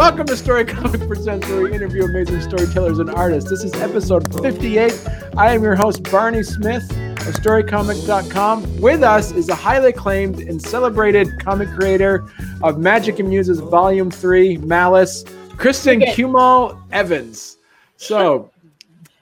Welcome to Story Comic Presents, where we interview amazing storytellers and artists. This is episode 58. I am your host, Barney Smith of StoryComic.com. With us is a highly acclaimed and celebrated comic creator of Magic and Muses Volume 3, Malice, Kristen Okay. Kumo Evans. So,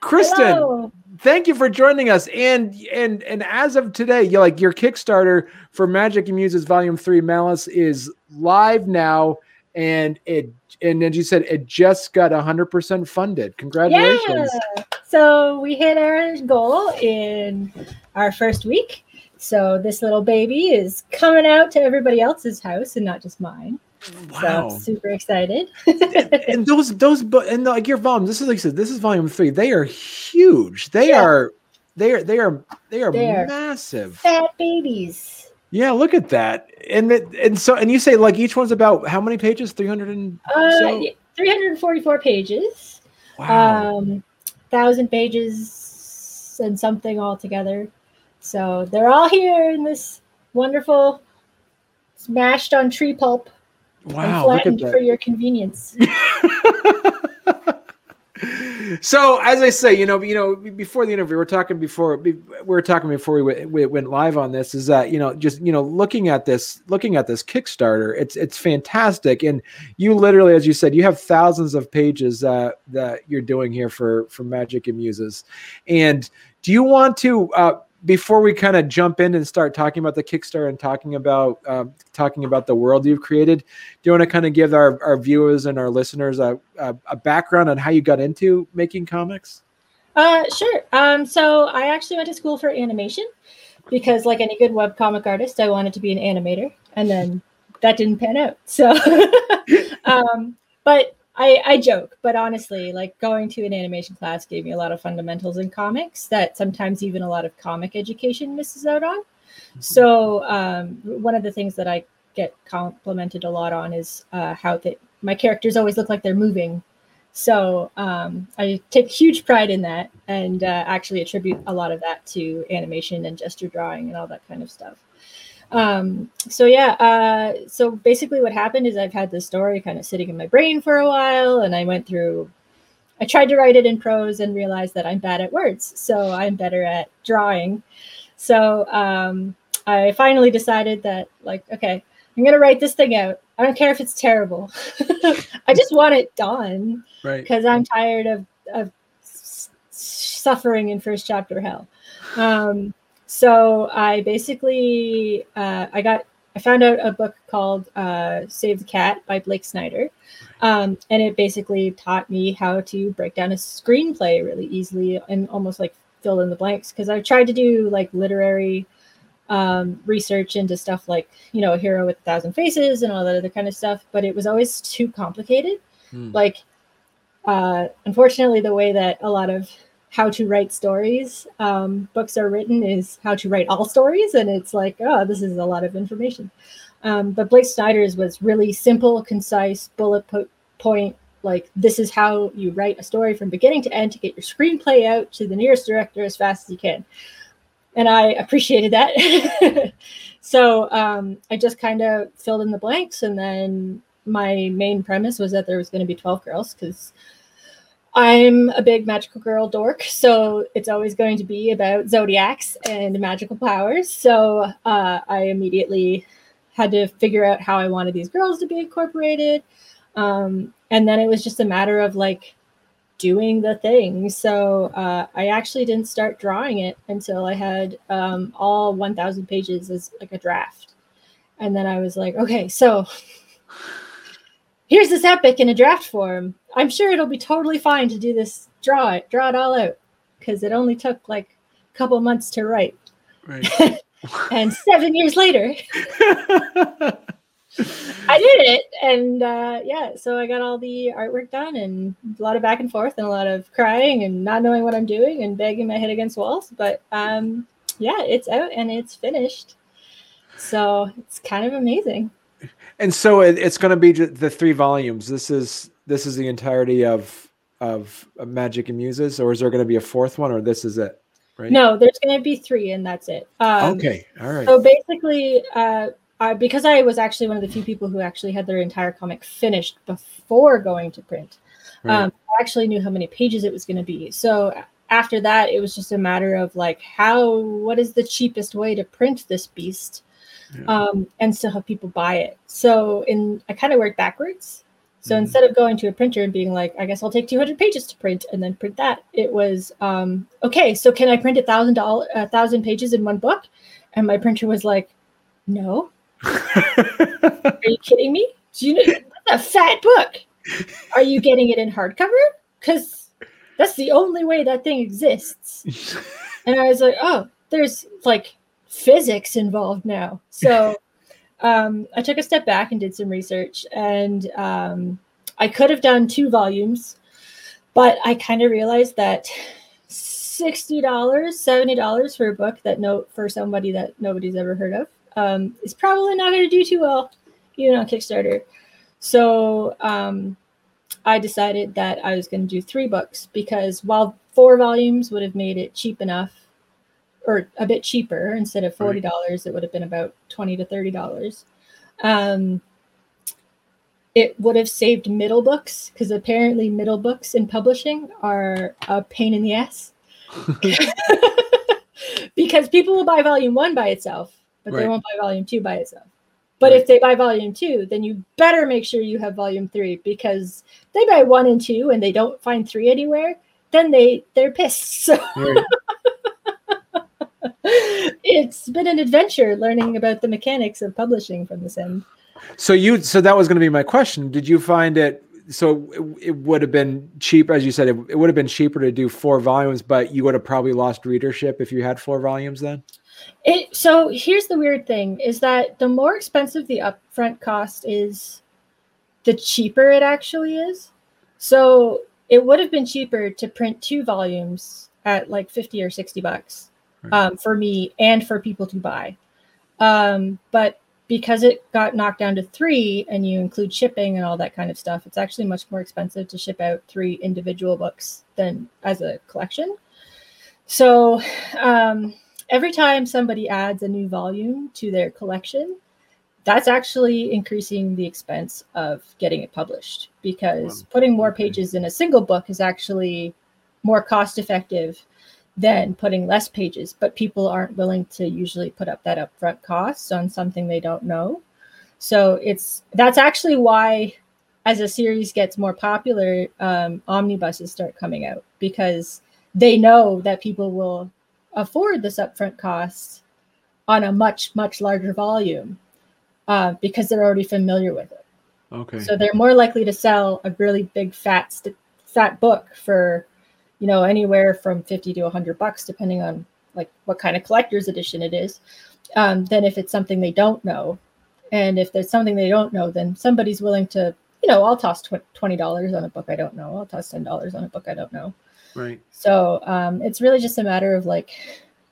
Kristen, Hello. thank you for joining us and and and as of today you like your kickstarter for magic and muses volume 3 malice is live now and it and as you said it just got 100% funded congratulations Yeah. So we hit our goal in our first week. So this little baby is coming out to everybody else's house and not just mine. Wow So super excited. and those those but and like your volumes this is like I said this is volume 3 they are huge they Yeah. are they are they are they are They are massive Fat babies. yeah look at that and that and so and you say like each one's about how many pages 300 and Uh, so 344 pages. wow Um, thousand pages and something altogether. So they're all here in this wonderful smashed on tree pulp wow look at that for your convenience. so as I say, you know, you know, before the interview, we're talking before we were talking before we went, we went live on this. Is that you know, just you know, looking at this, looking at this Kickstarter, it's it's fantastic, and you literally, as you said, you have thousands of pages uh, that you're doing here for for Magic and Muses, and do you want to? Uh, before we kind of jump in and start talking about the Kickstarter and talking about um, talking about the world you've created, do you want to kind of give our, our viewers and our listeners a, a, a background on how you got into making comics? Uh, sure. Um, so I actually went to school for animation because, like any good web comic artist, I wanted to be an animator, and then that didn't pan out. So, um, but I, I joke, but honestly, like going to an animation class gave me a lot of fundamentals in comics that sometimes even a lot of comic education misses out on. So, um, one of the things that I get complimented a lot on is uh, how that my characters always look like they're moving so um, I take huge pride in that and uh, actually attribute a lot of that to animation and gesture drawing and all that kind of stuff. Um, so yeah, uh, so basically what happened is I've had this story kind of sitting in my brain for a while, and I went through. I tried to write it in prose and realized that I'm bad at words, so I'm better at drawing. So um, I finally decided that, like, okay, I'm gonna write this thing out. I don't care if it's terrible. I just want it done Right. because I'm tired of, of s- suffering in first chapter hell. Um, so I basically uh, I got I found out a book called uh, Save the Cat by Blake Snyder, um, and it basically taught me how to break down a screenplay really easily and almost like fill in the blanks because I've tried to do like literary um, research into stuff like you know a hero with a thousand faces and all that other kind of stuff, but it was always too complicated. Hmm. Like, uh, unfortunately, the way that a lot of how to write stories um, books are written is how to write all stories, and it's like, oh, this is a lot of information. Um, but Blake Snyder's was really simple, concise, bullet po- point. Like this is how you write a story from beginning to end to get your screenplay out to the nearest director as fast as you can and I appreciated that. so um, I just kind of filled in the blanks, and then my main premise was that there was going to be twelve girls because I'm a big magical girl dork, so it's always going to be about zodiacs and magical powers. So uh, I immediately had to figure out how I wanted these girls to be incorporated, um, and then it was just a matter of like doing the thing. So uh, I actually didn't start drawing it until I had um, all 1,000 pages as like a draft. And then I was like, okay, so here's this epic in a draft form. I'm sure it'll be totally fine to do this, draw it, draw it all out, because it only took like a couple months to write. Right. And seven years later, I did it, and uh, yeah, so I got all the artwork done, and a lot of back and forth, and a lot of crying, and not knowing what I'm doing, and banging my head against walls. But um, yeah, it's out and it's finished, so it's kind of amazing. And so it, it's going to be the three volumes. This is this is the entirety of of Magic and Muses, or is there going to be a fourth one, or this is it? Right? No, there's going to be three, and that's it. Um, okay, all right. So basically, uh, I, because I was actually one of the few people who actually had their entire comic finished before going to print. Right. Um, I actually knew how many pages it was going to be. So after that, it was just a matter of like, how, what is the cheapest way to print this beast, yeah. um, and still have people buy it. So in, I kind of worked backwards. So mm-hmm. instead of going to a printer and being like, I guess I'll take 200 pages to print and then print that, it was, um, okay, so can I print a thousand dollar, a thousand pages in one book? And my printer was like, no. Are you kidding me? Do you know that's a fat book? Are you getting it in hardcover? Because that's the only way that thing exists. And I was like, oh, there's like physics involved now. So um, I took a step back and did some research, and um, I could have done two volumes, but I kind of realized that sixty dollars, seventy dollars for a book that note for somebody that nobody's ever heard of um, is probably not going to do too well, even on Kickstarter. So um, I decided that I was going to do three books because while four volumes would have made it cheap enough, or a bit cheaper, instead of forty dollars, it would have been about twenty to thirty dollars. Um, it would have saved middle books because apparently middle books in publishing are a pain in the ass. because people will buy volume one by itself but right. they won't buy volume two by itself. But right. if they buy volume two, then you better make sure you have volume three because they buy one and two and they don't find three anywhere, then they they're pissed. So right. It's been an adventure learning about the mechanics of publishing from this end. So you so that was going to be my question. Did you find it so it, it would have been cheap as you said it, it would have been cheaper to do four volumes but you would have probably lost readership if you had four volumes then it so here's the weird thing is that the more expensive the upfront cost is, the cheaper it actually is. So it would have been cheaper to print two volumes at like 50 or 60 bucks right. um, for me and for people to buy. Um, but because it got knocked down to three and you include shipping and all that kind of stuff, it's actually much more expensive to ship out three individual books than as a collection. So, um, every time somebody adds a new volume to their collection, that's actually increasing the expense of getting it published because putting more pages in a single book is actually more cost effective than putting less pages. But people aren't willing to usually put up that upfront cost on something they don't know. So it's that's actually why, as a series gets more popular, um, omnibuses start coming out because they know that people will afford this upfront cost on a much much larger volume uh, because they're already familiar with it. Okay. So they're more likely to sell a really big fat st- fat book for, you know, anywhere from fifty to hundred bucks, depending on like what kind of collector's edition it is, um, than if it's something they don't know. And if there's something they don't know, then somebody's willing to, you know, I'll toss twenty dollars on a book I don't know. I'll toss ten dollars on a book I don't know. Right. So um, it's really just a matter of like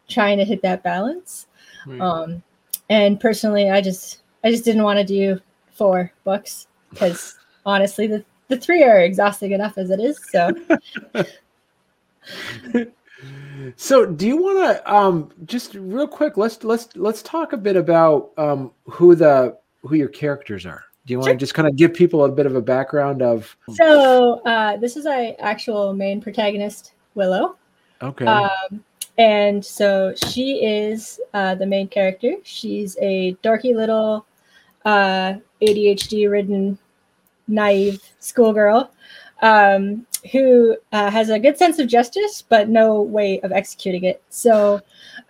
trying to hit that balance. Right. Um, and personally, I just I just didn't want to do four books because honestly, the the three are exhausting enough as it is. So. so do you want to um just real quick let's let's let's talk a bit about um who the who your characters are do you want sure. to just kind of give people a bit of a background of? So uh, this is our actual main protagonist, Willow. Okay. Um, and so she is uh, the main character. She's a dorky little uh, ADHD-ridden, naive schoolgirl um, who uh, has a good sense of justice, but no way of executing it. So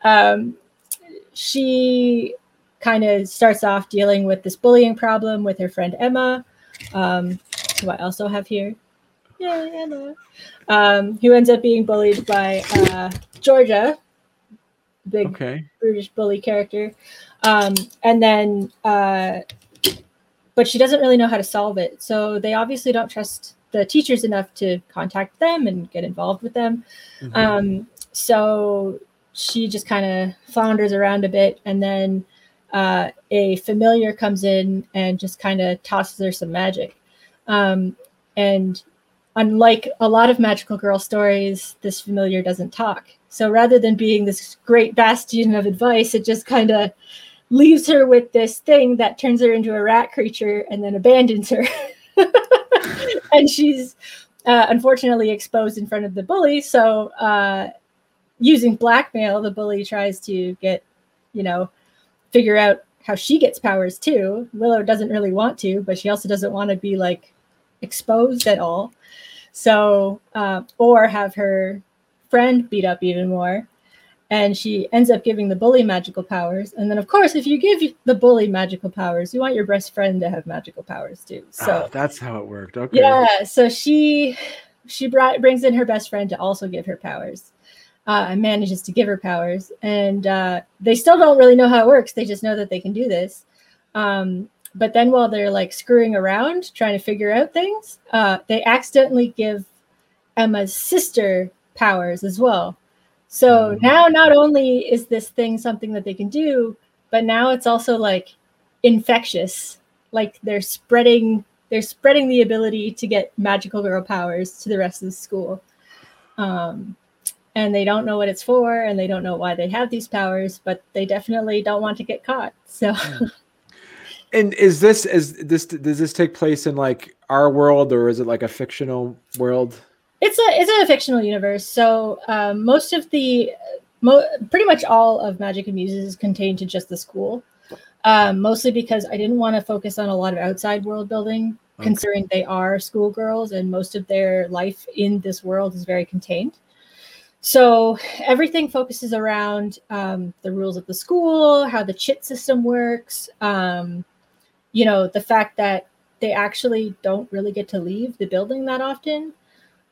um, she kind of starts off dealing with this bullying problem with her friend Emma, um, who I also have here. Yeah, Emma. Um, who ends up being bullied by uh, Georgia, big okay. British bully character. Um, and then, uh, but she doesn't really know how to solve it. So they obviously don't trust the teachers enough to contact them and get involved with them. Mm-hmm. Um, so she just kind of flounders around a bit and then uh, a familiar comes in and just kind of tosses her some magic. Um, and unlike a lot of magical girl stories, this familiar doesn't talk. So rather than being this great bastion of advice, it just kind of leaves her with this thing that turns her into a rat creature and then abandons her. and she's uh, unfortunately exposed in front of the bully. So, uh, using blackmail, the bully tries to get, you know, figure out how she gets powers too. Willow doesn't really want to, but she also doesn't want to be like exposed at all. So, uh, or have her friend beat up even more. And she ends up giving the bully magical powers. And then, of course, if you give the bully magical powers, you want your best friend to have magical powers too. So oh, that's how it worked. Okay. Yeah. So she she brought brings in her best friend to also give her powers uh, and manages to give her powers. And uh, they still don't really know how it works. They just know that they can do this. Um, but then while they're like screwing around trying to figure out things, uh, they accidentally give Emma's sister powers as well. So mm. now not only is this thing something that they can do, but now it's also like infectious. Like they're spreading they're spreading the ability to get magical girl powers to the rest of the school. Um, and they don't know what it's for and they don't know why they have these powers but they definitely don't want to get caught so and is this is this does this take place in like our world or is it like a fictional world it's a it's a fictional universe so um, most of the mo- pretty much all of magic and muses is contained to just the school um, mostly because i didn't want to focus on a lot of outside world building okay. considering they are schoolgirls and most of their life in this world is very contained so everything focuses around um, the rules of the school, how the chit system works, um, you know, the fact that they actually don't really get to leave the building that often.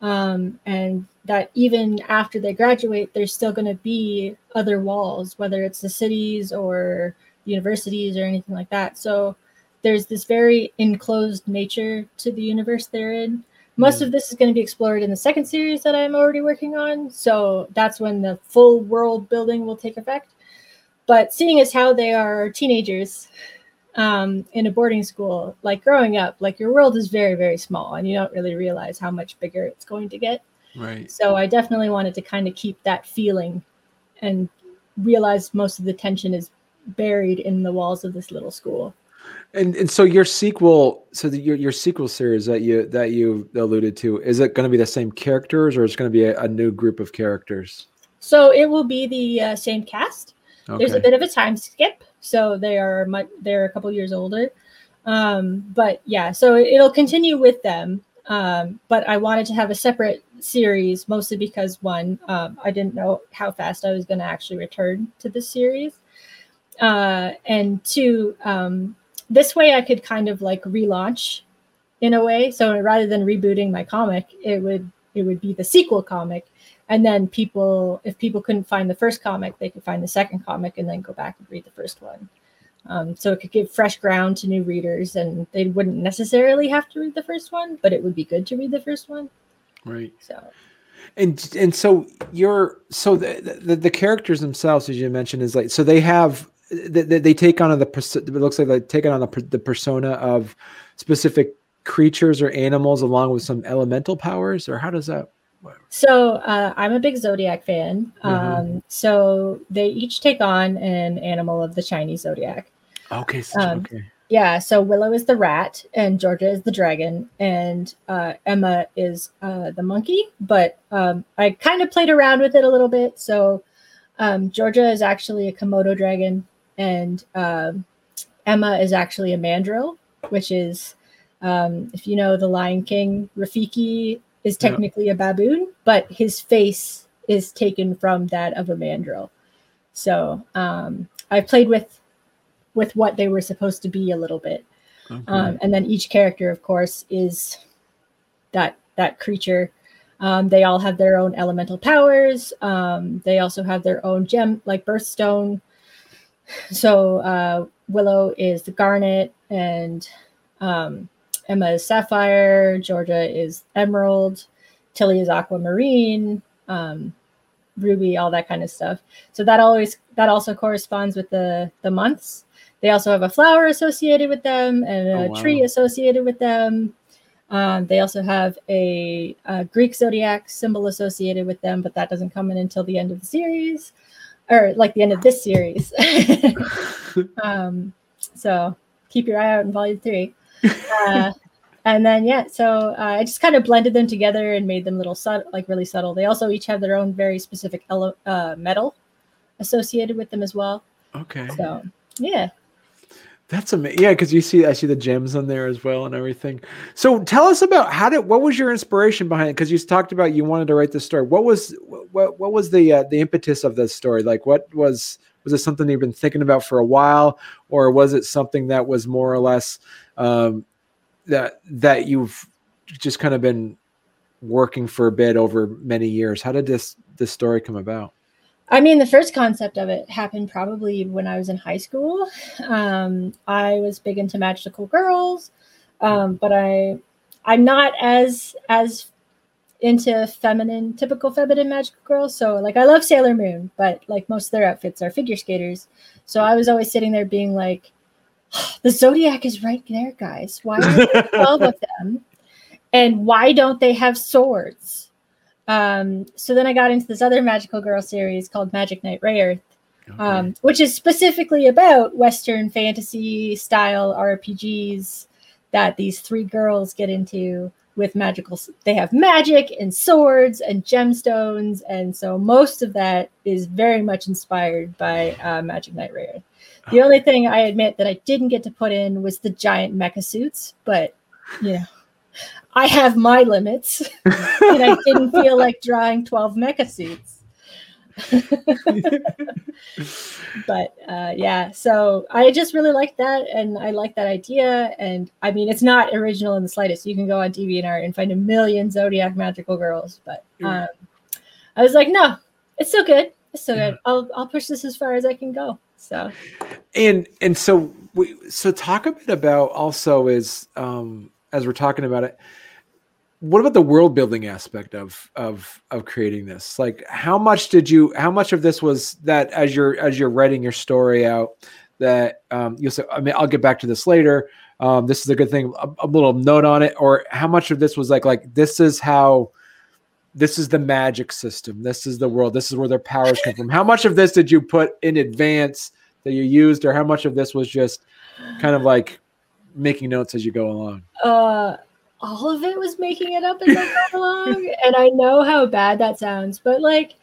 Um, and that even after they graduate, there's still going to be other walls, whether it's the cities or universities or anything like that. So there's this very enclosed nature to the universe they're in. Most of this is going to be explored in the second series that I'm already working on. So that's when the full world building will take effect. But seeing as how they are teenagers um, in a boarding school, like growing up, like your world is very, very small and you don't really realize how much bigger it's going to get. Right. So I definitely wanted to kind of keep that feeling and realize most of the tension is buried in the walls of this little school. And and so your sequel, so the, your your sequel series that you that you alluded to, is it going to be the same characters or is it going to be a, a, new group of characters? So it will be the uh, same cast. Okay. There's a bit of a time skip, so they are much, they're a couple years older. Um, but yeah, so it'll continue with them. Um, but I wanted to have a separate series, mostly because one, um, I didn't know how fast I was going to actually return to this series, uh, and two, um, this way I could kind of like relaunch in a way. So rather than rebooting my comic, it would it would be the sequel comic. And then people, if people couldn't find the first comic, they could find the second comic and then go back and read the first one. Um, so it could give fresh ground to new readers, and they wouldn't necessarily have to read the first one, but it would be good to read the first one. Right. So. And and so you're so the, the the characters themselves, as you mentioned, is like so they have they, they take on the it looks like they take on the, the persona of specific creatures or animals along with some elemental powers or how does that? So uh, i'm a big zodiac fan mm-hmm. um, so they each take on an animal of the chinese zodiac okay, so, um, okay. yeah so willow is the rat and georgia is the dragon and uh, emma is uh, the monkey but um, i kind of played around with it a little bit so um, georgia is actually a komodo dragon and um, Emma is actually a mandrill, which is, um, if you know the Lion King, Rafiki is technically yeah. a baboon, but his face is taken from that of a mandrill. So um, I played with with what they were supposed to be a little bit, okay. um, and then each character, of course, is that that creature. Um, they all have their own elemental powers. Um, they also have their own gem, like birthstone, so uh, Willow is the Garnet, and um, Emma is Sapphire. Georgia is Emerald. Tilly is Aquamarine. Um, Ruby, all that kind of stuff. So that always that also corresponds with the the months. They also have a flower associated with them and a oh, wow. tree associated with them. Um, they also have a, a, Greek zodiac symbol associated with them, but that doesn't come in until the end of the series, or like the end of this series. um, so keep your eye out in volume three. Uh, and then yeah, so uh, I just kind of blended them together and made them little subtle, like really subtle. They also each have their own very specific ele- uh, metal associated with them as well. Okay. So yeah. That's amazing. Yeah, because you see, I see the gems on there as well and everything. So tell us about how did what was your inspiration behind it? Because you talked about you wanted to write this story. What was what what was the uh, the impetus of this story? Like, what was was it something you've been thinking about for a while, or was it something that was more or less um, that that you've just kind of been working for a bit over many years? How did this this story come about? I mean, the first concept of it happened probably when I was in high school. Um, I was big into magical girls, um, but I I'm not as as into feminine, typical feminine magical girls. So like I love Sailor Moon, but like most of their outfits are figure skaters. So I was always sitting there being like, the zodiac is right there, guys. Why are there 12 of them? And why don't they have swords? Um, so then I got into this other magical girl series called Magic Knight Rayearth, okay. um, which is specifically about Western fantasy style RPGs that these three girls get into with magical they have magic and swords and gemstones and so most of that is very much inspired by uh, magic knight Rayearth. the only thing i admit that i didn't get to put in was the giant mecha suits but you know i have my limits and i didn't feel like drawing 12 mecha suits but uh, yeah, so I just really like that, and I like that idea. And I mean, it's not original in the slightest. You can go on DeviantArt and find a million Zodiac magical girls, but um, I was like, no, it's so good. It's so good. I'll I'll push this as far as I can go. So, and and so we so talk a bit about also is um as we're talking about it what about the world building aspect of of of creating this? Like how much did you how much of this was that as you're as you're writing your story out that um you'll say i mean i'll get back to this later. Um this is a good thing a, a little note on it. Or how much of this was like like this is how this is the magic system. This is the world. This is where their powers come from. How much of this did you put in advance that you used? Or how much of this was just kind of like making notes as you go along? Uh all of it was making it up as I go along. And I know how bad that sounds, but like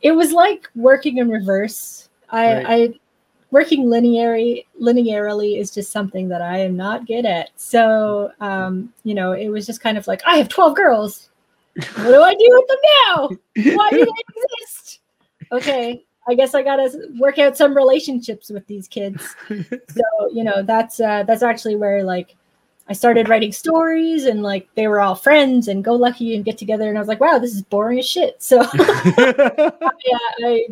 it was like working in reverse. I, right. I working linearly linearly is just something that I am not good at. So um, you know, it was just kind of like I have 12 girls. What do I do with them now? Why do they exist? Okay, I guess I gotta work out some relationships with these kids. So you know, that's uh, that's actually where like I started writing stories and like they were all friends and go lucky and get together. And I was like, wow, this is boring as shit. So yeah, I,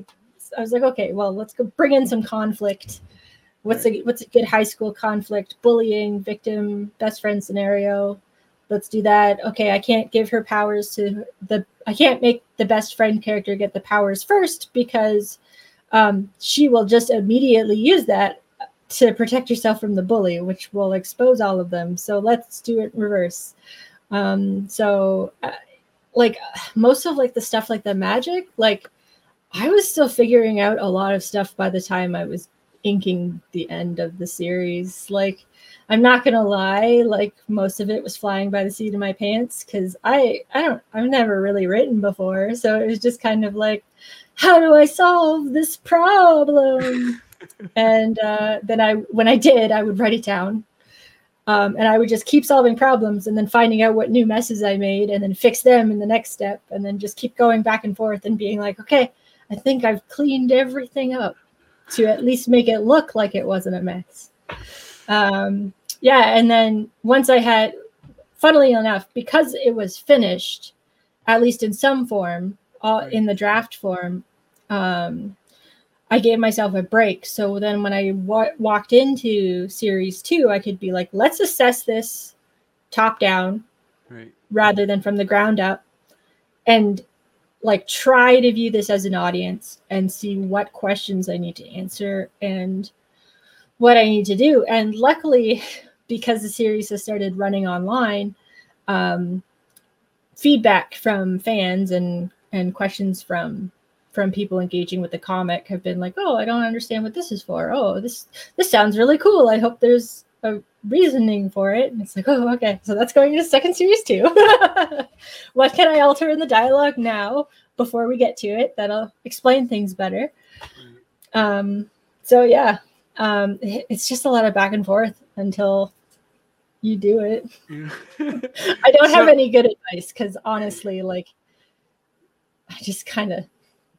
I was like, okay, well, let's go bring in some conflict. What's a what's a good high school conflict? Bullying, victim, best friend scenario. Let's do that. Okay, I can't give her powers to the I can't make the best friend character get the powers first because um, she will just immediately use that to protect yourself from the bully, which will expose all of them. So let's do it reverse. Um, so, uh, like most of like the stuff like the magic, like I was still figuring out a lot of stuff by the time I was inking the end of the series. Like, I'm not gonna lie, like most of it was flying by the seat of my pants because I I don't I've never really written before, so it was just kind of like, how do I solve this problem? And uh, then I, when I did, I would write it down, um, and I would just keep solving problems, and then finding out what new messes I made, and then fix them in the next step, and then just keep going back and forth and being like, okay, I think I've cleaned everything up to at least make it look like it wasn't a mess. Um, yeah, and then once I had, funnily enough, because it was finished, at least in some form, uh, in the draft form, um, I gave myself a break. So then when I wa- walked into series two, I could be like, let's assess this top down right. rather than from the ground up and like try to view this as an audience and see what questions I need to answer and what I need to do. And luckily, because the series has started running online, um, feedback from fans and and questions from from people engaging with the comic have been like, "Oh, I don't understand what this is for. Oh, this this sounds really cool. I hope there's a reasoning for it." And it's like, "Oh, okay. So that's going into second series too. what can I alter in the dialogue now before we get to it that'll explain things better?" Um, so yeah, um, it's just a lot of back and forth until you do it. I don't so, have any good advice because honestly, like, I just kind of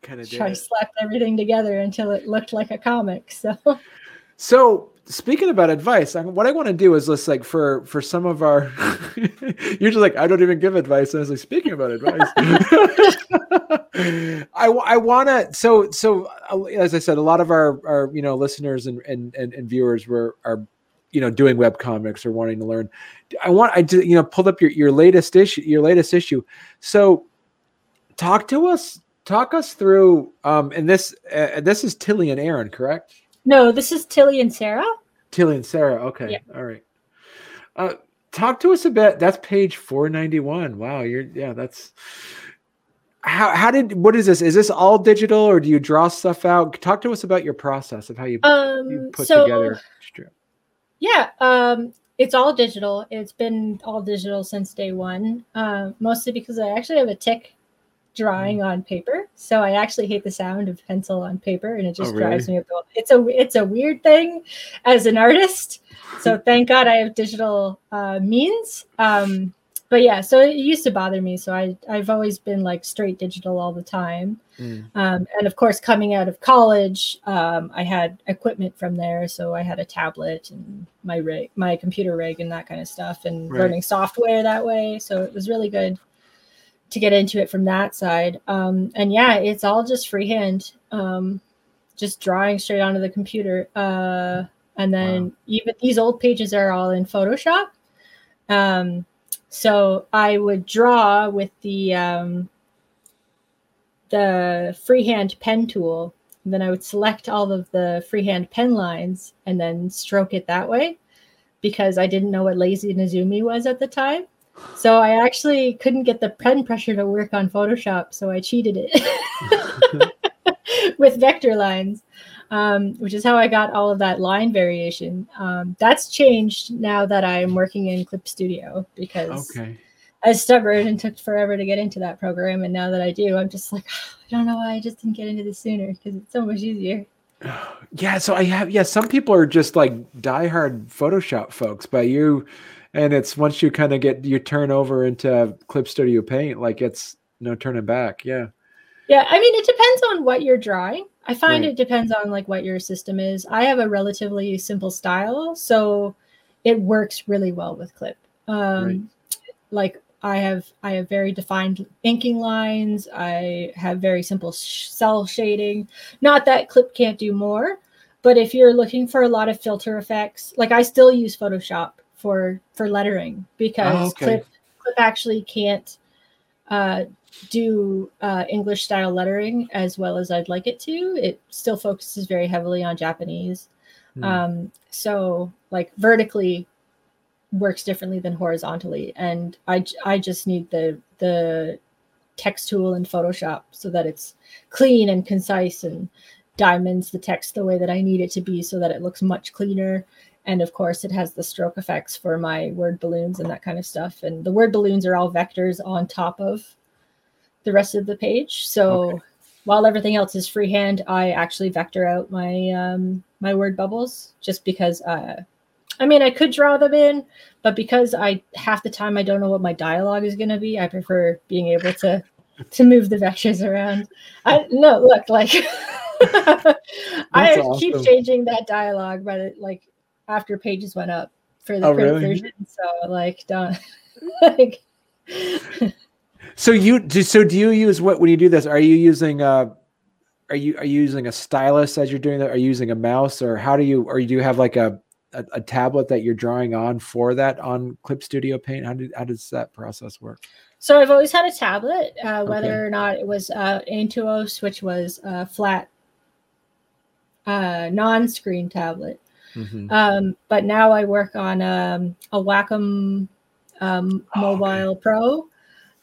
kind of try to slap everything together until it looked like a comic. So, so speaking about advice, what I want to do is just like for for some of our, you're just like I don't even give advice. And I was like, speaking about advice, I I want to. So so uh, as I said, a lot of our our you know listeners and and and, and viewers were are you know doing web comics or wanting to learn. I want I did you know pulled up your your latest issue your latest issue. So talk to us talk us through um and this uh, this is tilly and aaron correct? No this is tilly and sarah. Tilly and sarah okay yeah. all right. Uh talk to us a bit that's page 491 wow you're yeah that's how how did what is this is this all digital or do you draw stuff out? Talk to us about your process of how you, um, you put so, together yeah um it's all digital it's been all digital since day one uh, mostly because i actually have a tick drawing on paper. So I actually hate the sound of pencil on paper and it just oh, really? drives me up. It's a it's a weird thing as an artist. So thank God I have digital uh, means. Um, but yeah, so it used to bother me. So I I've always been like straight digital all the time. Mm. Um, and of course, coming out of college, um, I had equipment from there. So I had a tablet and my rig, my computer rig, and that kind of stuff, and right. learning software that way. So it was really good to get into it from that side. Um, and yeah, it's all just freehand, um, just drawing straight onto the computer. Uh, and then wow. even these old pages are all in Photoshop. Um, so I would draw with the um, the freehand pen tool. then I would select all of the freehand pen lines and then stroke it that way because I didn't know what lazy Nezumi was at the time. So I actually couldn't get the pen pressure to work on Photoshop, so I cheated it with vector lines, um, which is how I got all of that line variation. Um, that's changed now that I'm working in Clip Studio because okay. I was stubborn and took forever to get into that program, and now that I do, I'm just like, oh, I don't know why I just didn't get into this sooner because it's so much easier. Yeah, so I have yeah. Some people are just like diehard Photoshop folks, but you and it's once you kind of get you turn over into clip studio paint like it's no turning back yeah. Yeah i mean it depends on what you're drawing. I find right. it depends on like what your system is. I have a relatively simple style so it works really well with clip. Um right. like i have i have very defined inking lines. I have very simple sh- cell shading. Not that clip can't do more but if you're looking for a lot of filter effects like i still use photoshop for for lettering because oh, okay. Clip Clip actually can't uh, do uh, English style lettering as well as I'd like it to. It still focuses very heavily on Japanese. Mm. Um, so like vertically works differently than horizontally, and I I just need the the text tool in Photoshop so that it's clean and concise and diamonds the text the way that I need it to be so that it looks much cleaner and of course it has the stroke effects for my word balloons and that kind of stuff and the word balloons are all vectors on top of the rest of the page so okay. while everything else is freehand i actually vector out my um, my word bubbles just because uh, i mean i could draw them in but because i half the time i don't know what my dialogue is going to be i prefer being able to to move the vectors around i no look like I awesome. keep changing that dialogue, but like after pages went up for the oh, print really? version. So like don't like So you do so do you use what when you do this? Are you using uh are you are you using a stylus as you're doing that? Are you using a mouse or how do you or do you have like a a, a tablet that you're drawing on for that on Clip Studio Paint? How do how does that process work? So I've always had a tablet, uh, whether okay. or not it was uh, Intuos, which was a flat uh, non-screen tablet, Mm-hmm. Um, but now I work on um, a Wacom um, Mobile okay. Pro,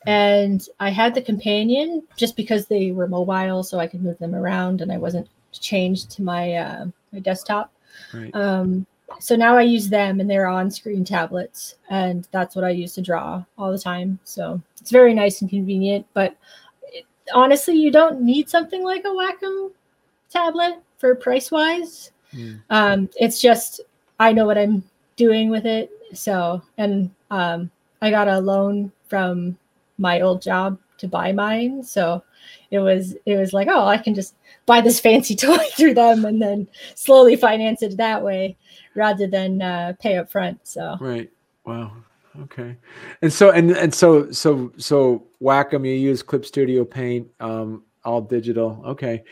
and I had the companion just because they were mobile, so I could move them around, and I wasn't changed to my uh, my desktop. Right. Um, so now I use them, and they're on-screen tablets, and that's what I use to draw all the time. So it's very nice and convenient. But it, honestly, you don't need something like a Wacom tablet for price wise. Mm. Um, it's just I know what I'm doing with it. So and um, I got a loan from my old job to buy mine. So it was it was like, oh, I can just buy this fancy toy through them and then slowly finance it that way rather than uh, pay up front. So right. Wow. Okay. And so and and so so so Wacom, you use Clip Studio Paint, um, all digital. Okay.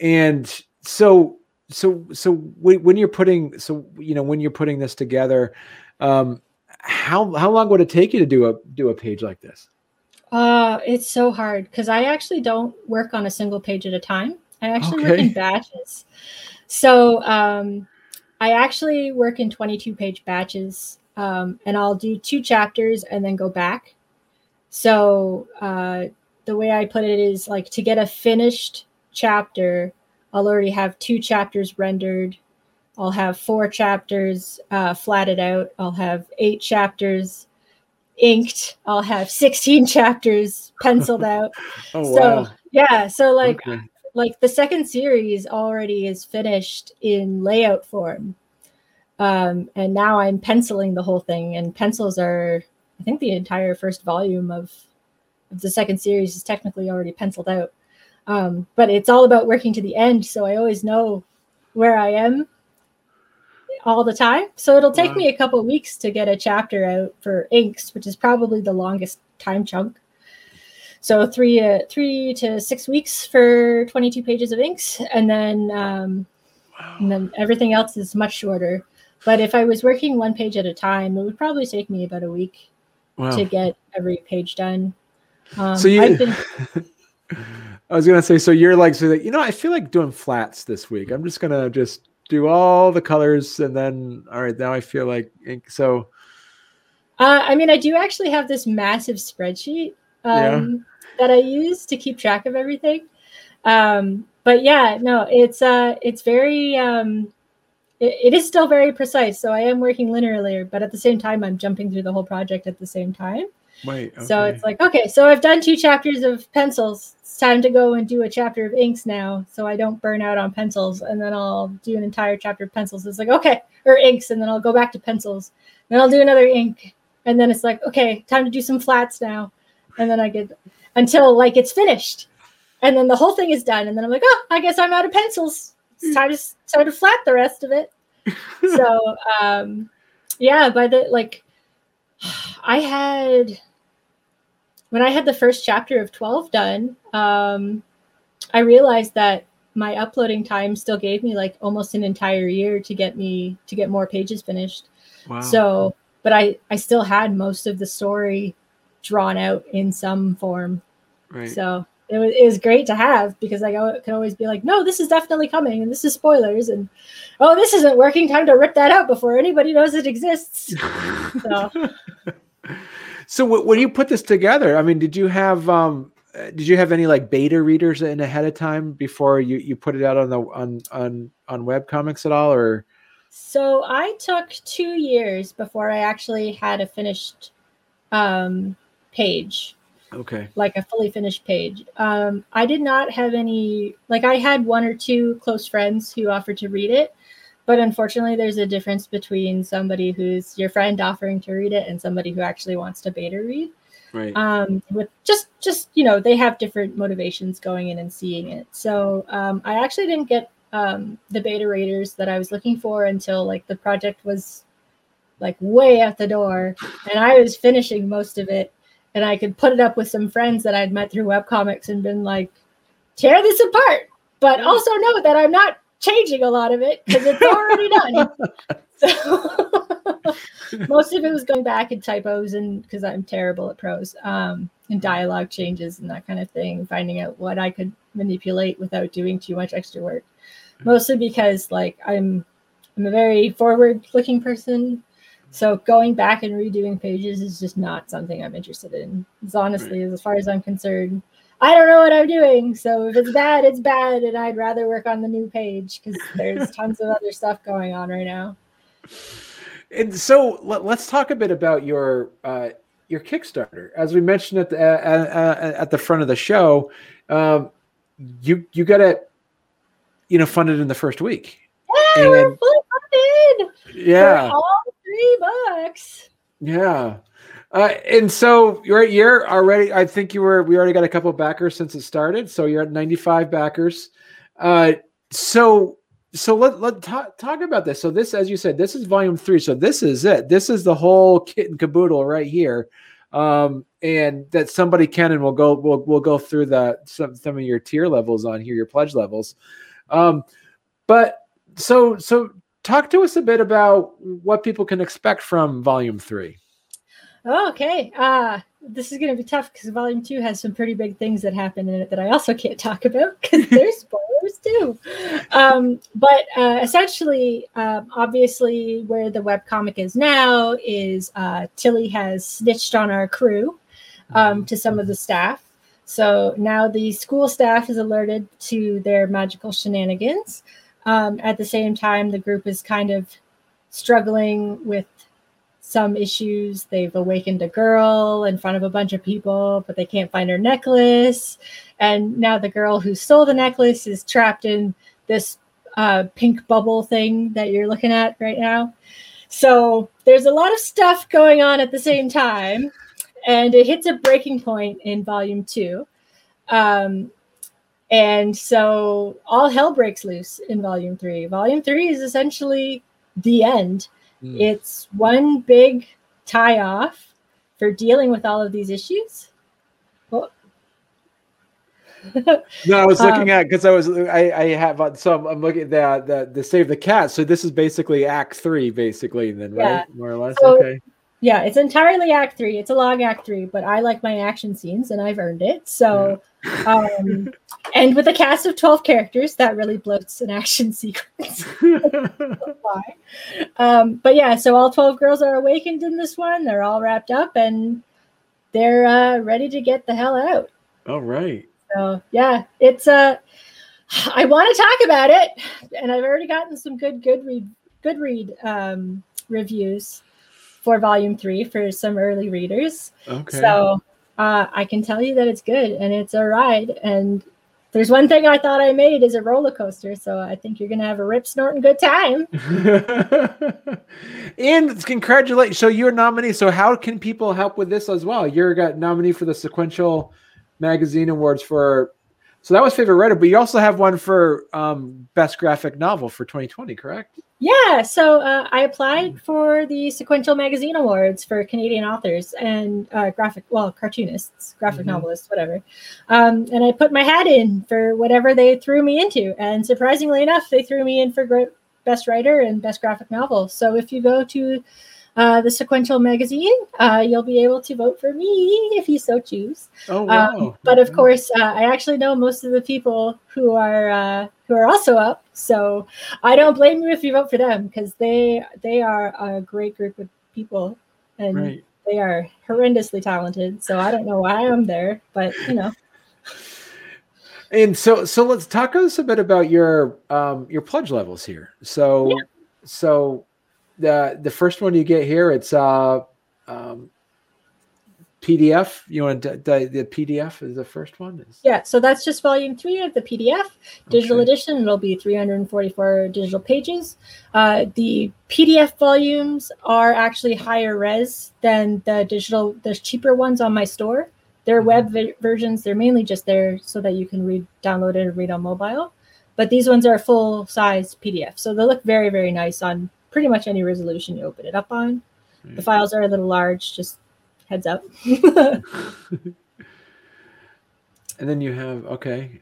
And so so so when you're putting so you know when you're putting this together, um, how how long would it take you to do a do a page like this? Uh, it's so hard because I actually don't work on a single page at a time. I actually okay. work in batches. So um, I actually work in 22 page batches, um, and I'll do two chapters and then go back. So uh, the way I put it is like to get a finished chapter, I'll already have two chapters rendered I'll have four chapters uh, flatted out. I'll have eight chapters inked. I'll have 16 chapters penciled out. oh, so wow. yeah, so like okay. like the second series already is finished in layout form. Um, and now I'm penciling the whole thing and pencils are I think the entire first volume of, of the second series is technically already penciled out. Um, but it's all about working to the end, so I always know where I am all the time. So it'll take wow. me a couple weeks to get a chapter out for inks, which is probably the longest time chunk. So three uh, three to six weeks for 22 pages of inks, and then um, wow. and then everything else is much shorter. But if I was working one page at a time, it would probably take me about a week wow. to get every page done. Um, so you. Been... I was gonna say, so you're like, so you know, I feel like doing flats this week. I'm just gonna just do all the colors and then all right now i feel like ink so uh, i mean i do actually have this massive spreadsheet um, yeah. that i use to keep track of everything um, but yeah no it's uh it's very um it, it is still very precise so i am working linearly but at the same time i'm jumping through the whole project at the same time Wait, okay. so it's like okay so i've done two chapters of pencils It's time to go and do a chapter of inks now so I don't burn out on pencils. And then I'll do an entire chapter of pencils. It's like, okay, or inks. And then I'll go back to pencils. Then I'll do another ink. And then it's like, okay, time to do some flats now. And then I get until like it's finished. And then the whole thing is done. And then I'm like, oh, I guess I'm out of pencils. It's time to start to flat the rest of it. so um yeah, by the like I had when I had the first chapter of 12 done, um, I realized that my uploading time still gave me like almost an entire year to get me to get more pages finished. Wow. So, but I I still had most of the story drawn out in some form. Right. So it was, it was great to have because I could always be like, no, this is definitely coming, and this is spoilers, and oh, this isn't working. Time to rip that out before anybody knows it exists. so so when you put this together, I mean, did you have um, did you have any like beta readers in ahead of time before you you put it out on the on on on web comics at all, or? So I took two years before I actually had a finished um, page. Okay. Like a fully finished page. Um, I did not have any. Like I had one or two close friends who offered to read it, but unfortunately, there's a difference between somebody who's your friend offering to read it and somebody who actually wants to beta read. Right. Um, with just just you know they have different motivations going in and seeing it. So um, I actually didn't get um, the beta readers that I was looking for until like the project was like way out the door, and I was finishing most of it, and I could put it up with some friends that I'd met through webcomics and been like, tear this apart, but also know that I'm not changing a lot of it because it's already done. So most of it was going back in typos and because I'm terrible at prose um, and dialogue changes and that kind of thing, finding out what I could manipulate without doing too much extra work. Mostly because like I'm I'm a very forward-looking person, so going back and redoing pages is just not something I'm interested in. It's honestly, right. as far as I'm concerned, I don't know what I'm doing. So if it's bad, it's bad, and I'd rather work on the new page because there's tons of other stuff going on right now. And so let, us talk a bit about your uh, your Kickstarter. As we mentioned at the uh, uh, at the front of the show, um, you you got it, you know, funded in the first week. Yeah, and, we're fully funded. Yeah, all three bucks. Yeah. Uh, and so you're already. I think you were. We already got a couple backers since it started. So you're at 95 backers. Uh, so so let let talk, talk about this. So this, as you said, this is volume three. So this is it. This is the whole kit and caboodle right here. Um, and that somebody can and will go. We'll we'll go through the some some of your tier levels on here, your pledge levels. Um, but so so talk to us a bit about what people can expect from volume three. Okay. Uh, this is going to be tough because volume two has some pretty big things that happen in it that I also can't talk about because there's spoilers too. Um, but uh, essentially, um, obviously, where the web comic is now is uh, Tilly has snitched on our crew um, to some of the staff. So now the school staff is alerted to their magical shenanigans. Um, at the same time, the group is kind of struggling with some issues. They've awakened a girl in front of a bunch of people, but they can't find her necklace. And now the girl who stole the necklace is trapped in this uh, pink bubble thing that you're looking at right now. So there's a lot of stuff going on at the same time, and it hits a breaking point in volume two. Um, and so all hell breaks loose in volume three. Volume three is essentially the end Mm. It's one big tie off for dealing with all of these issues. Well, no, I was looking um, at because I was I, I have uh, so I'm, looking at the, the the save the cat. So this is basically Act Three, basically, then right, yeah. more or less. So, okay. Yeah, it's entirely Act Three. It's a log Act Three, but I like my action scenes, and I've earned it. So, yeah. um, and with a cast of twelve characters, that really bloats an action sequence. um, but yeah, so all twelve girls are awakened in this one. They're all wrapped up, and they're uh, ready to get the hell out. All right. So yeah, it's uh I want to talk about it, and I've already gotten some good good read good read um, reviews for volume three for some early readers. Okay. So uh, I can tell you that it's good and it's a ride. And there's one thing I thought I made is a roller coaster. So I think you're going to have a rip snorting good time. and congratulations. So you're a nominee. So how can people help with this as well? You're got nominee for the sequential magazine awards for so that was favorite writer, but you also have one for um, best graphic novel for 2020, correct? Yeah. So uh, I applied for the Sequential Magazine Awards for Canadian authors and uh, graphic, well, cartoonists, graphic mm-hmm. novelists, whatever. Um, and I put my hat in for whatever they threw me into. And surprisingly enough, they threw me in for best writer and best graphic novel. So if you go to uh, the Sequential magazine. Uh, you'll be able to vote for me if you so choose. Oh wow! Um, but of course, uh, I actually know most of the people who are uh, who are also up, so I don't blame you if you vote for them because they they are a great group of people and right. they are horrendously talented. So I don't know why I'm there, but you know. And so, so let's talk us a bit about your um, your pledge levels here. So, yeah. so the the first one you get here, it's uh, um, PDF. You want to, the, the PDF is the first one. Is... Yeah, so that's just volume three of the PDF. Digital okay. edition, it'll be 344 digital pages. Uh, the PDF volumes are actually higher res than the digital. There's cheaper ones on my store. They're mm-hmm. web vi- versions. They're mainly just there so that you can read, download it, and read on mobile. But these ones are full size PDF, so they look very, very nice on pretty much any resolution you open it up on. The files are a little large, just heads up. and then you have, okay.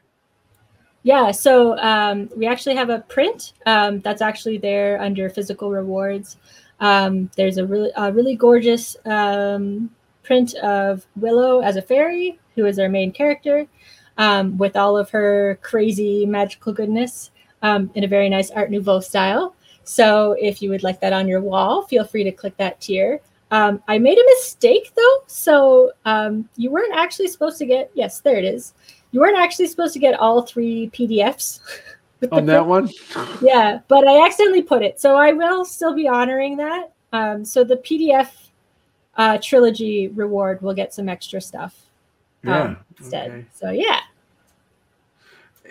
Yeah, so um, we actually have a print um, that's actually there under physical rewards. Um, there's a really, a really gorgeous um, print of Willow as a fairy, who is our main character, um, with all of her crazy magical goodness um, in a very nice Art Nouveau style. So if you would like that on your wall, feel free to click that tier. Um, I made a mistake though. So um, you weren't actually supposed to get, yes, there it is. You weren't actually supposed to get all three PDFs. On that one? Yeah, but I accidentally put it. So I will still be honoring that. Um, so the PDF uh, trilogy reward will get some extra stuff um, Yeah. instead. okay. So yeah.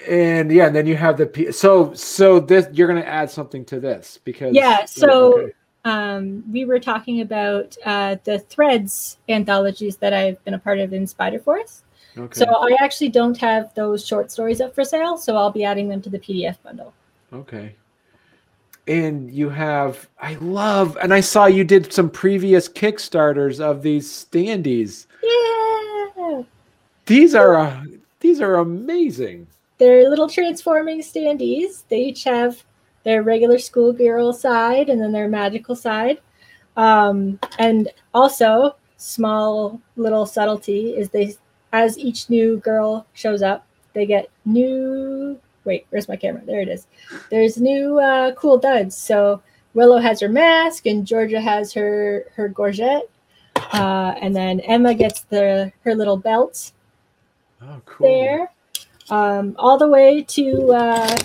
And yeah, and then you have the P- so so this you're gonna add something to this because Yeah, so- okay. um, we were talking about uh, the threads anthologies that I've been a part of in SpiderForest. okay. So I actually don't have those short stories up for sale, so I'll be adding them to the PDF bundle. Okay. And you have, I love, and I saw you did some previous Kickstarters of these standees. Yeah, These are, uh, these are amazing. They're little transforming standees. They each have their regular schoolgirl side and then their magical side. Um, and also, small little subtlety is they, as each new girl shows up, they get new. Wait, where's my camera? There it is. There's new uh, cool duds. So Willow has her mask, and Georgia has her her gorget, uh, and then Emma gets the her little belt Oh, cool. there, um, all the way to uh,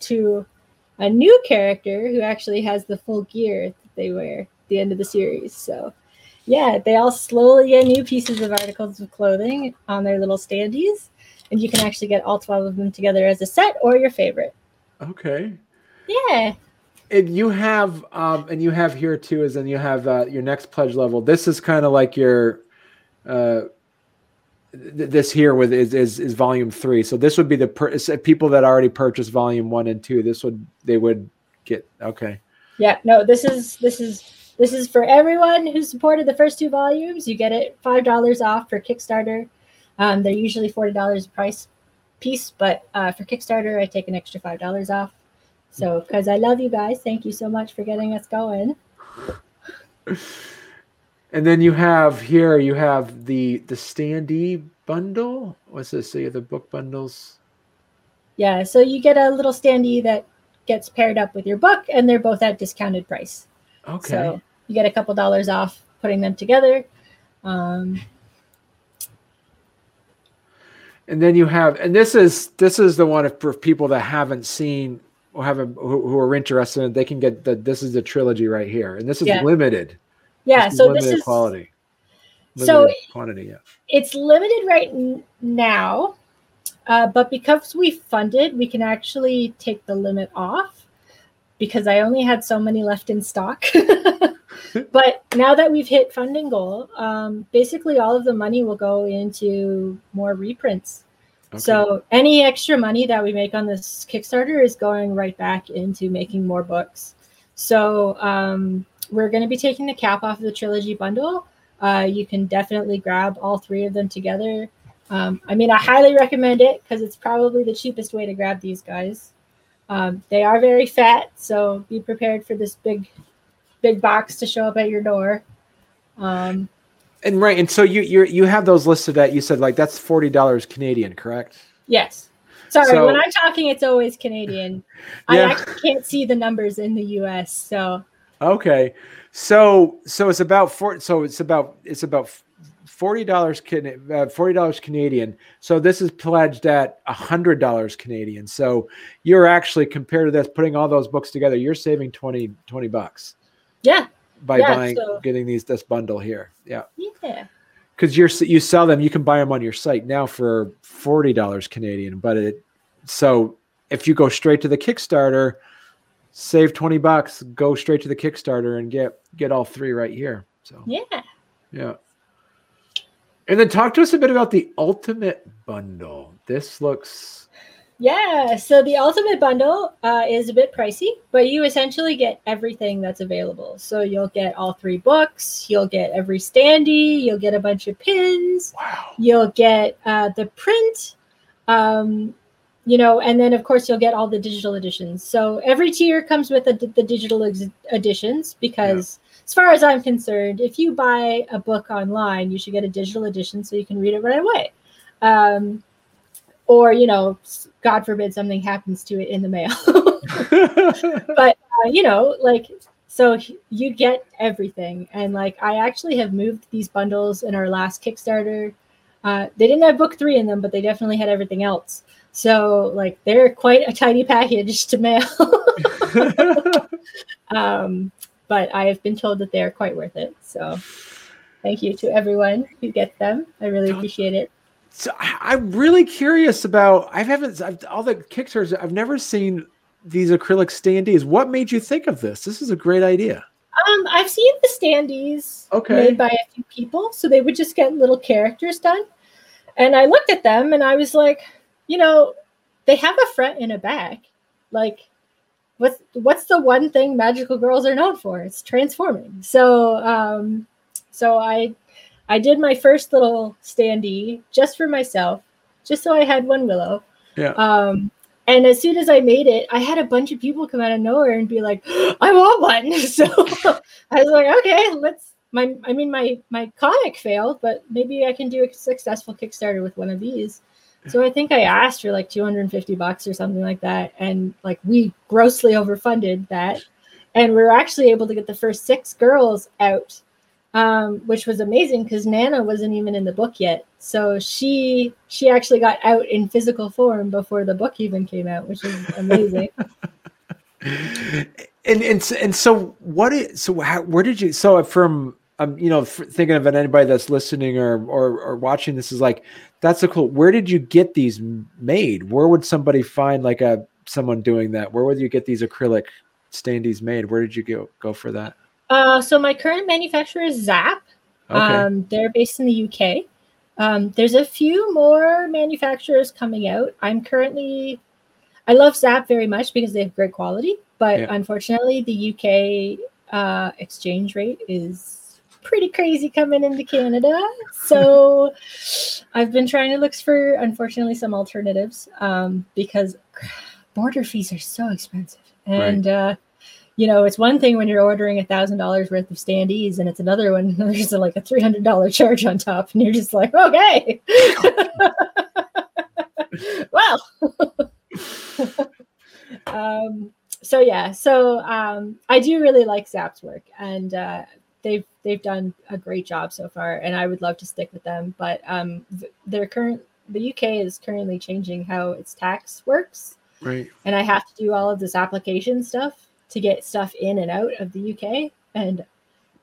to a new character who actually has the full gear that they wear at the end of the series. So, yeah, they all slowly get new pieces of articles of clothing on their little standees, and you can actually get all twelve of them together as a set or your favorite. Okay. Yeah, And you have, um, and you have here too, is then you have uh, your next pledge level. This is kind of like your, uh, this here with is, is is volume three. So this would be the per- people that already purchased volume one and two. This would they would get okay. yeah. No, this is this is this is for everyone who supported the first two volumes. You get it five dollars off for Kickstarter. Um, they're usually forty dollars price piece, but uh, for Kickstarter, I take an extra five dollars off. So, because I love you guys, thank you so much for getting us going. And then you have here you have the the standee bundle. What's this? So you have the book bundles. Yeah, so you get a little standee that gets paired up with your book, and they're both at discounted price. Okay. So you get a couple dollars off putting them together. Um, and then you have and this is this is the one for people that haven't seen or haven't who, who are interested in it, they can get the this is the trilogy right here and this is Yeah. limited yeah, This so this is quality So- quantity yeah it's limited right n- now, uh, but because we funded, we can actually take the limit off because I only had so many left in stock. but now that we've hit funding goal, um, basically all of the money will go into more reprints. Okay. So any extra money that we make on this Kickstarter is going right back into making more books. So um, we're going to be taking the cap off of the trilogy bundle. Uh, you can definitely grab all three of them together. Um, I mean, I highly recommend it because it's probably the cheapest way to grab these guys. Um, they are very fat, so be prepared for this big, big box to show up at your door. Um, and right and so you you you have those listed at you said like that's $40 Canadian correct Yes. Sorry, So- when I'm talking, it's always Canadian. I Yeah. actually can't see the numbers in the US. So okay so so it's about four so it's about it's about forty dollars can uh, forty dollars Canadian. So this is pledged at a hundred dollars Canadian. So you're actually compared to this, putting all those books together, you're saving 20, 20 bucks yeah, by Yeah, buying so- getting these this bundle here. Yeah, yeah, because you're you sell them, you can buy them on your site now for forty dollars Canadian. But it so if you go straight to the Kickstarter, save twenty bucks, go straight to the Kickstarter and get get all three right here. So yeah. yeah. And then talk to us a bit about the ultimate bundle. This looks Yeah, so the ultimate bundle uh, is a bit pricey, but you essentially get everything that's available. So you'll get all three books, you'll get every standee, you'll get a bunch of pins, wow. you'll get uh, the print, um, you know, and then of course you'll get all the digital editions. So every tier comes with a, the digital ex- editions because, as far as I'm concerned, if you buy a book online, you should get a digital edition so you can read it right away. Um, or you know, God forbid something happens to it in the mail. but uh, you know, like so you get everything, and like I actually have moved these bundles in our last Kickstarter. Uh, they didn't have book three in them, but they definitely had everything else. So like they're quite a tiny package to mail. um, but I have been told that they are quite worth it. So thank you to everyone who gets them. I really appreciate it. So I'm really curious about. I haven't I've, all the Kickstarters. I've never seen these acrylic standees. What made you think of this? This is a great idea. Um, I've seen the standees okay. made by a few people, so they would just get little characters done. And I looked at them and I was like, you know, they have a front and a back. Like, what's what's the one thing magical girls are known for? It's transforming. So, um, so I I did my first little standee just for myself, just so I had one willow. Yeah. Um, and as soon as I made it, I had a bunch of people come out of nowhere and be like, "I want one." So I was like, "Okay, let's." My, I mean, my my comic failed, but maybe I can do a successful Kickstarter with one of these. So I think I asked for like 250 bucks or something like that, and like we grossly overfunded that, and we were actually able to get the first six girls out um, which was amazing because Nana wasn't even in the book yet. So she she actually got out in physical form before the book even came out, which is amazing. and and and so what is so how, where did you so from um you know thinking of anybody that's listening or, or or watching this is like that's a cool where did you get these made where would somebody find like a someone doing that where would you get these acrylic standees made where did you go go for that uh, so my current manufacturer is Zap. Okay. Um, they're based in the UK. Um, there's a few more manufacturers coming out. I'm currently, I love Zap very much because they have great quality, but yeah. unfortunately, the UK uh, exchange rate is pretty crazy coming into Canada. So I've been trying to look for, unfortunately, some alternatives um, because border fees are so expensive. And right. uh, you know, it's one thing when you're ordering a thousand dollars worth of standees, and it's another one there's like a three hundred dollar charge on top, and you're just like, okay, well. um, so yeah, so um, I do really like Zap's work, and uh, they've they've done a great job so far, and I would love to stick with them. But um, their current the UK is currently changing how its tax works, right? And I have to do all of this application stuff to get stuff in and out of the UK, and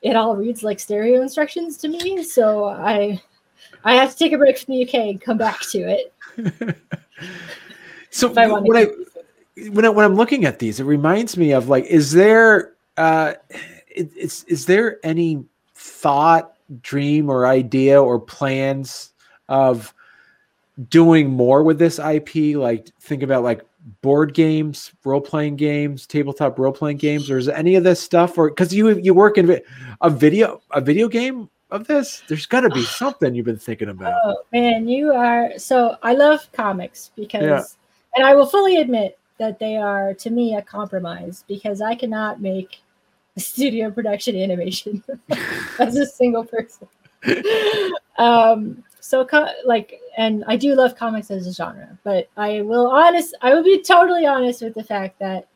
it all reads like stereo instructions to me. So I I have to take a break from the UK and come back to it. so I when I, when I when I'm looking at these, it reminds me of like, is there uh, is is there any thought, dream, or idea or plans of doing more with this IP? Like think about like board games, role playing games, tabletop role playing games, or is any of this stuff? Or because you you work in a video a video game of this, there's got to be something you've been thinking about. Oh man, you are so. I love comics because, yeah. and I will fully admit that they are to me a compromise because I cannot make studio production animation as a single person. um, so like and i do love comics as a genre but i will honest i will be totally honest with the fact that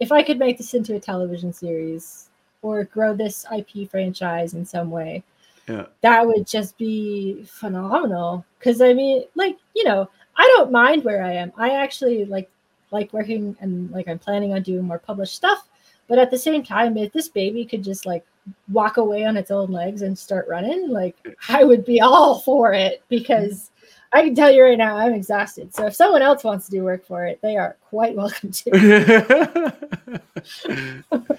if i could make this into a television series or grow this ip franchise in some way yeah. that would just be phenomenal because i mean like you know i don't mind where i am i actually like like working and like i'm planning on doing more published stuff but at the same time if this baby could just like walk away on its own legs and start running, like I would be all for it because I can tell you right now I'm exhausted. So if someone else wants to do work for it, they are quite welcome to.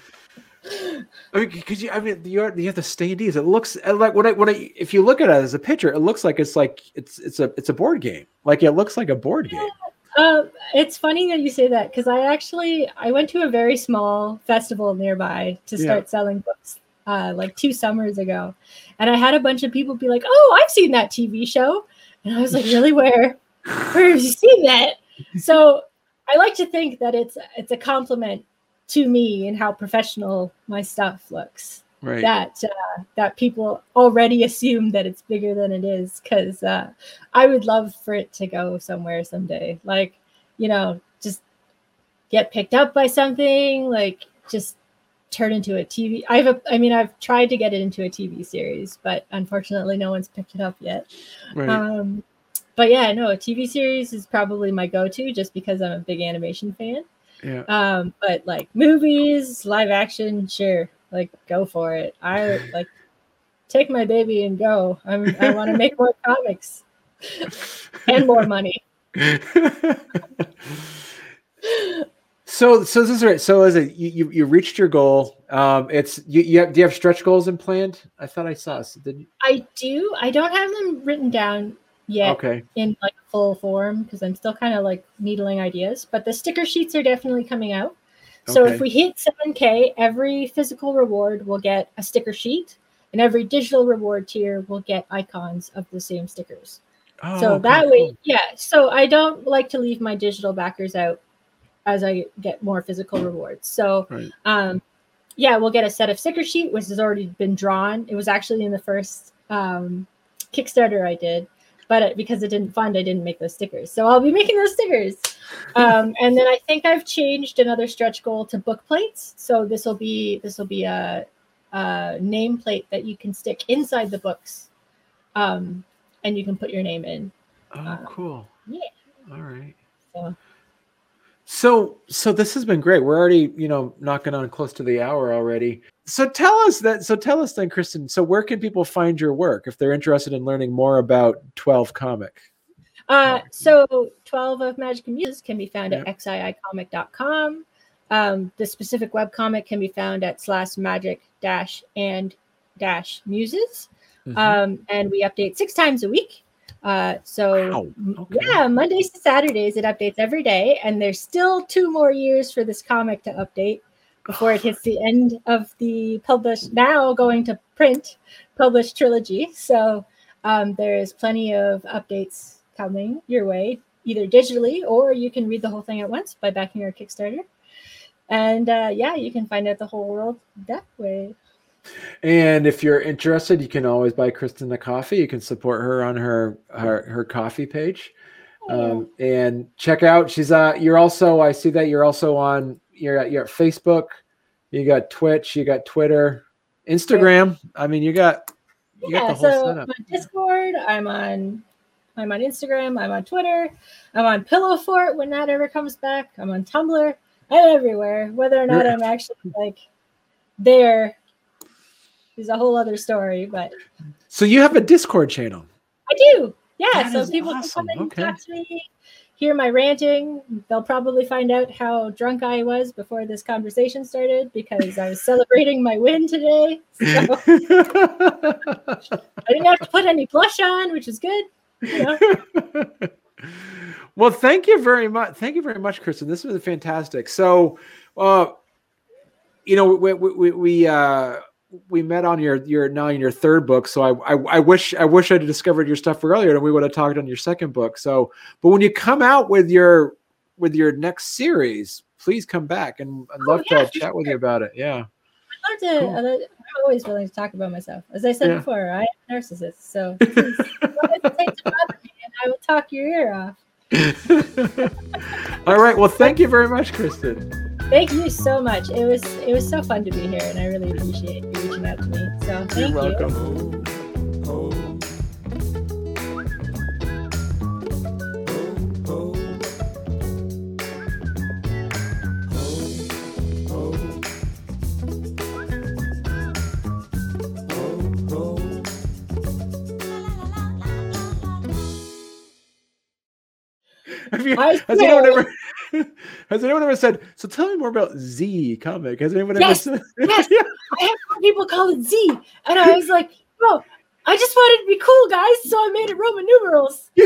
I mean, because you, I mean, you, are, you have the standees. It looks uh, like when I, when I, if you look at it as a picture, it looks like it's like it's it's a it's a board game. Like it looks like a board game. Uh, it's funny that you say that because I actually I went to a very small festival nearby to start yeah. selling books uh, like two summers ago, and I had a bunch of people be like, "Oh, I've seen that TV show," and I was like, "Really? Where? Where have you seen that?" So I like to think that it's it's a compliment to me and how professional my stuff looks. Right. That uh, that people already assume that it's bigger than it is because uh, I would love for it to go somewhere someday. Like you know, just get picked up by something like just turn into a TV. I've, a, I mean, I've tried to get it into a TV series, but unfortunately, no one's picked it up yet. Right. Um, but yeah, no, a TV series is probably my go-to just because I'm a big animation fan. Yeah. Um, but like movies, live action, sure, like go for it. I like take my baby and go. I'm, I want to make more comics and more money. so, so this is right. So, is it you, you, reached your goal? Um, it's you, you have, do you have stretch goals in planned? I thought I saw. Did you? I do. I don't have them written down yet okay. in like full form because I'm still kind of like needling ideas. But the sticker sheets are definitely coming out. So okay. if we hit 7K, every physical reward will get a sticker sheet, and every digital reward tier will get icons of the same stickers. Oh, so okay, that way, cool. yeah. So I don't like to leave my digital backers out as I get more physical rewards. So, right. um, yeah, we'll get a set of sticker sheet, which has already been drawn. It was actually in the first um, Kickstarter I did but because it didn't fund, I didn't make those stickers. So I'll be making those stickers. Um, and then I think I've changed another stretch goal to book plates. So this will be this will be a, a nameplate that you can stick inside the books, um, and you can put your name in. Oh, um, cool. Yeah. All right. So. So, so this has been great. We're already, you know, knocking on close to the hour already so tell us that so tell us then kristen so where can people find your work if they're interested in learning more about 12 comic uh, so 12 of magic and muses can be found yep. at xiicomic.com um, the specific web comic can be found at slash magic dash and dash muses mm-hmm. um, and we update six times a week uh, so wow. okay. yeah mondays to saturdays it updates every day and there's still two more years for this comic to update before it hits the end of the published now going to print published trilogy. So um, there's plenty of updates coming your way, either digitally or you can read the whole thing at once by backing our Kickstarter. And uh, yeah, you can find out the whole world that way. And if you're interested, you can always buy Kristen the coffee. You can support her on her her, her coffee page. Um, and check out she's uh you're also I see that you're also on you're at you're at Facebook, you got Twitch, you got Twitter, Instagram. I mean, you got you yeah. Got so setup. I'm on Discord. I'm on I'm on Instagram. I'm on Twitter. I'm on Pillowfort when that ever comes back. I'm on Tumblr. I'm everywhere. Whether or not I'm actually like there is a whole other story. But so you have a Discord channel. I do. Yeah. That so people awesome. can come and okay. talk to me hear my ranting. They'll probably find out how drunk I was before this conversation started because I was celebrating my win today. So I didn't have to put any blush on, which is good. Know? well, thank you very much. Thank you very much, Kristen. This was fantastic. So, uh, you know, we, we, we uh, we met on your your now in your third book. So I, I, I wish I wish I'd discovered your stuff earlier, and we would have talked on your second book. So, but when you come out with your with your next series, please come back, and I'd oh, love oh, yeah, to chat sure. with you about it. Yeah, I'd love to. Cool. I'm always willing to talk about myself. As I said yeah. before, I am a narcissist, so please, I will talk your ear off. All right. Well, thank you very much, Kristen. Thank you so much. It was it was so fun to be here, and I really appreciate you reaching out to me. So thank You're welcome. you. Have you, has anyone ever has anyone ever said? So tell me more about Z comic. Has anyone yes, ever said? yes, I have people call it Z, and I was like, bro, I just wanted to be cool, guys, so I made it Roman numerals.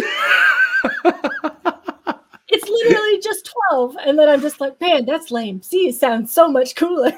it's literally just 12. And then I'm just like, man, that's lame. Z sounds so much cooler.